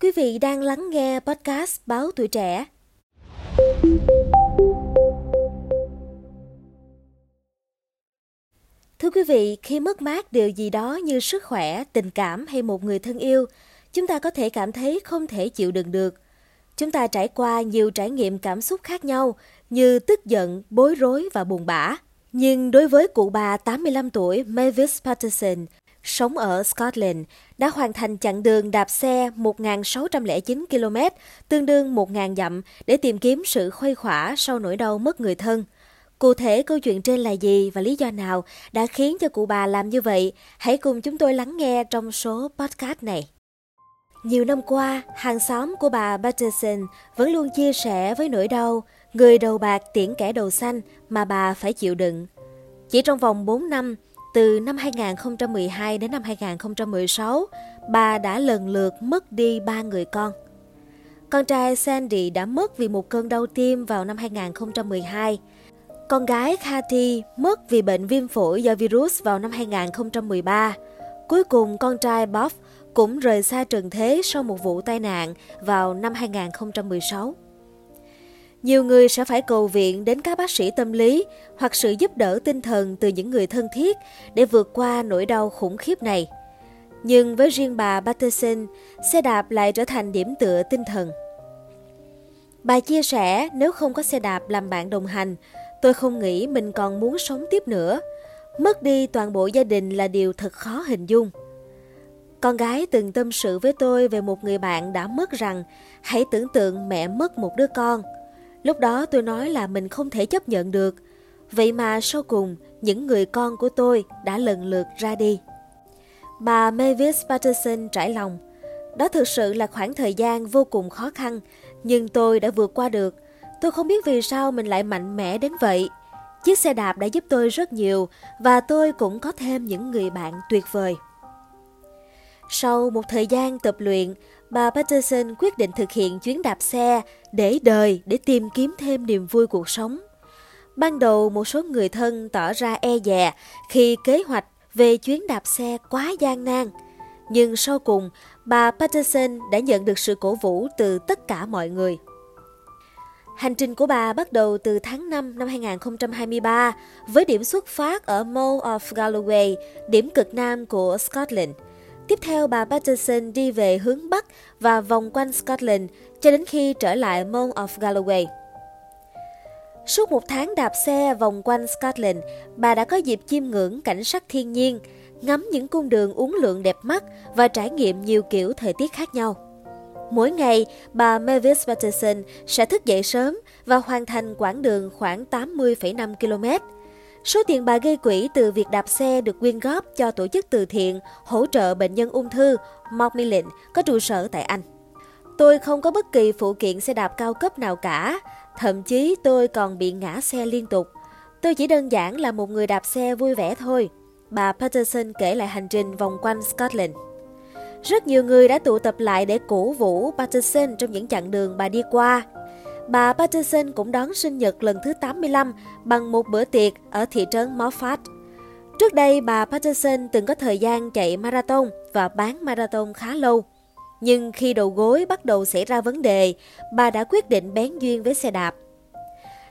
Quý vị đang lắng nghe podcast Báo Tuổi Trẻ. Thưa quý vị, khi mất mát điều gì đó như sức khỏe, tình cảm hay một người thân yêu, chúng ta có thể cảm thấy không thể chịu đựng được. Chúng ta trải qua nhiều trải nghiệm cảm xúc khác nhau như tức giận, bối rối và buồn bã. Nhưng đối với cụ bà 85 tuổi Mavis Patterson, sống ở Scotland, đã hoàn thành chặng đường đạp xe 1.609 km, tương đương 1.000 dặm để tìm kiếm sự khuây khỏa sau nỗi đau mất người thân. Cụ thể câu chuyện trên là gì và lý do nào đã khiến cho cụ bà làm như vậy? Hãy cùng chúng tôi lắng nghe trong số podcast này. Nhiều năm qua, hàng xóm của bà Patterson vẫn luôn chia sẻ với nỗi đau người đầu bạc tiễn kẻ đầu xanh mà bà phải chịu đựng. Chỉ trong vòng 4 năm, từ năm 2012 đến năm 2016, bà đã lần lượt mất đi ba người con. Con trai Sandy đã mất vì một cơn đau tim vào năm 2012. Con gái Kathy mất vì bệnh viêm phổi do virus vào năm 2013. Cuối cùng con trai Bob cũng rời xa trần thế sau một vụ tai nạn vào năm 2016. Nhiều người sẽ phải cầu viện đến các bác sĩ tâm lý hoặc sự giúp đỡ tinh thần từ những người thân thiết để vượt qua nỗi đau khủng khiếp này. Nhưng với riêng bà Patterson, xe đạp lại trở thành điểm tựa tinh thần. Bà chia sẻ nếu không có xe đạp làm bạn đồng hành, tôi không nghĩ mình còn muốn sống tiếp nữa. Mất đi toàn bộ gia đình là điều thật khó hình dung. Con gái từng tâm sự với tôi về một người bạn đã mất rằng hãy tưởng tượng mẹ mất một đứa con – Lúc đó tôi nói là mình không thể chấp nhận được. Vậy mà sau cùng, những người con của tôi đã lần lượt ra đi. Bà Mavis Patterson trải lòng. Đó thực sự là khoảng thời gian vô cùng khó khăn, nhưng tôi đã vượt qua được. Tôi không biết vì sao mình lại mạnh mẽ đến vậy. Chiếc xe đạp đã giúp tôi rất nhiều và tôi cũng có thêm những người bạn tuyệt vời. Sau một thời gian tập luyện, bà Patterson quyết định thực hiện chuyến đạp xe để đời để tìm kiếm thêm niềm vui cuộc sống. Ban đầu một số người thân tỏ ra e dè khi kế hoạch về chuyến đạp xe quá gian nan. Nhưng sau cùng, bà Patterson đã nhận được sự cổ vũ từ tất cả mọi người. Hành trình của bà bắt đầu từ tháng 5 năm 2023 với điểm xuất phát ở Mall of Galloway, điểm cực nam của Scotland – Tiếp theo bà Patterson đi về hướng Bắc và vòng quanh Scotland cho đến khi trở lại Mount of Galloway. Suốt một tháng đạp xe vòng quanh Scotland, bà đã có dịp chiêm ngưỡng cảnh sắc thiên nhiên, ngắm những cung đường uốn lượn đẹp mắt và trải nghiệm nhiều kiểu thời tiết khác nhau. Mỗi ngày, bà Mavis Patterson sẽ thức dậy sớm và hoàn thành quãng đường khoảng 80,5 km Số tiền bà gây quỹ từ việc đạp xe được quyên góp cho tổ chức từ thiện hỗ trợ bệnh nhân ung thư Macmillan có trụ sở tại Anh. Tôi không có bất kỳ phụ kiện xe đạp cao cấp nào cả, thậm chí tôi còn bị ngã xe liên tục. Tôi chỉ đơn giản là một người đạp xe vui vẻ thôi. Bà Patterson kể lại hành trình vòng quanh Scotland. Rất nhiều người đã tụ tập lại để cổ vũ Patterson trong những chặng đường bà đi qua bà Patterson cũng đón sinh nhật lần thứ 85 bằng một bữa tiệc ở thị trấn Moffat. Trước đây, bà Patterson từng có thời gian chạy marathon và bán marathon khá lâu. Nhưng khi đầu gối bắt đầu xảy ra vấn đề, bà đã quyết định bén duyên với xe đạp.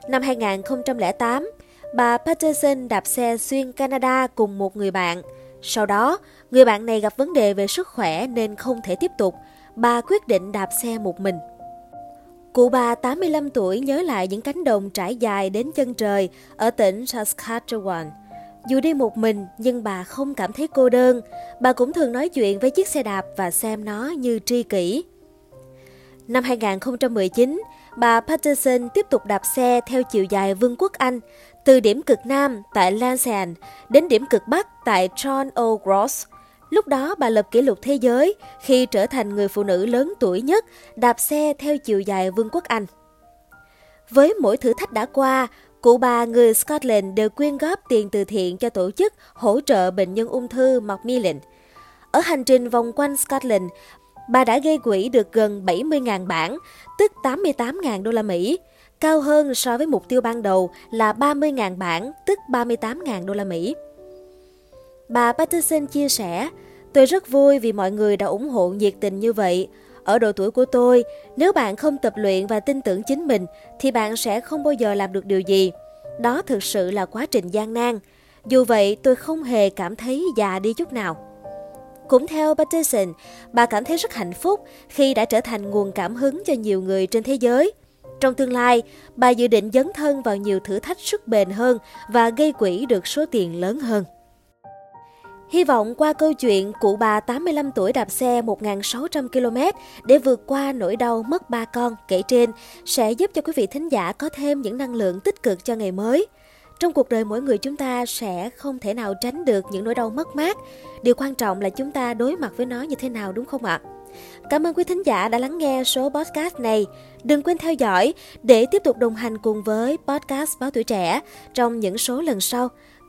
Năm 2008, bà Patterson đạp xe xuyên Canada cùng một người bạn. Sau đó, người bạn này gặp vấn đề về sức khỏe nên không thể tiếp tục. Bà quyết định đạp xe một mình. Cụ bà 85 tuổi nhớ lại những cánh đồng trải dài đến chân trời ở tỉnh Saskatchewan. Dù đi một mình nhưng bà không cảm thấy cô đơn, bà cũng thường nói chuyện với chiếc xe đạp và xem nó như tri kỷ. Năm 2019, bà Patterson tiếp tục đạp xe theo chiều dài Vương quốc Anh, từ điểm cực Nam tại Lansing đến điểm cực Bắc tại John O'Groats, Lúc đó bà lập kỷ lục thế giới khi trở thành người phụ nữ lớn tuổi nhất đạp xe theo chiều dài Vương quốc Anh. Với mỗi thử thách đã qua, cụ bà người Scotland đều quyên góp tiền từ thiện cho tổ chức hỗ trợ bệnh nhân ung thư Macmillan. Ở hành trình vòng quanh Scotland, bà đã gây quỹ được gần 70.000 bảng, tức 88.000 đô la Mỹ, cao hơn so với mục tiêu ban đầu là 30.000 bảng, tức 38.000 đô la Mỹ. Bà Patterson chia sẻ, Tôi rất vui vì mọi người đã ủng hộ nhiệt tình như vậy. Ở độ tuổi của tôi, nếu bạn không tập luyện và tin tưởng chính mình thì bạn sẽ không bao giờ làm được điều gì. Đó thực sự là quá trình gian nan. Dù vậy, tôi không hề cảm thấy già đi chút nào. Cũng theo Patterson, bà cảm thấy rất hạnh phúc khi đã trở thành nguồn cảm hứng cho nhiều người trên thế giới. Trong tương lai, bà dự định dấn thân vào nhiều thử thách sức bền hơn và gây quỹ được số tiền lớn hơn. Hy vọng qua câu chuyện cụ bà 85 tuổi đạp xe 1.600 km để vượt qua nỗi đau mất ba con kể trên sẽ giúp cho quý vị thính giả có thêm những năng lượng tích cực cho ngày mới. Trong cuộc đời mỗi người chúng ta sẽ không thể nào tránh được những nỗi đau mất mát. Điều quan trọng là chúng ta đối mặt với nó như thế nào, đúng không ạ? Cảm ơn quý thính giả đã lắng nghe số podcast này. Đừng quên theo dõi để tiếp tục đồng hành cùng với podcast Báo Tuổi Trẻ trong những số lần sau.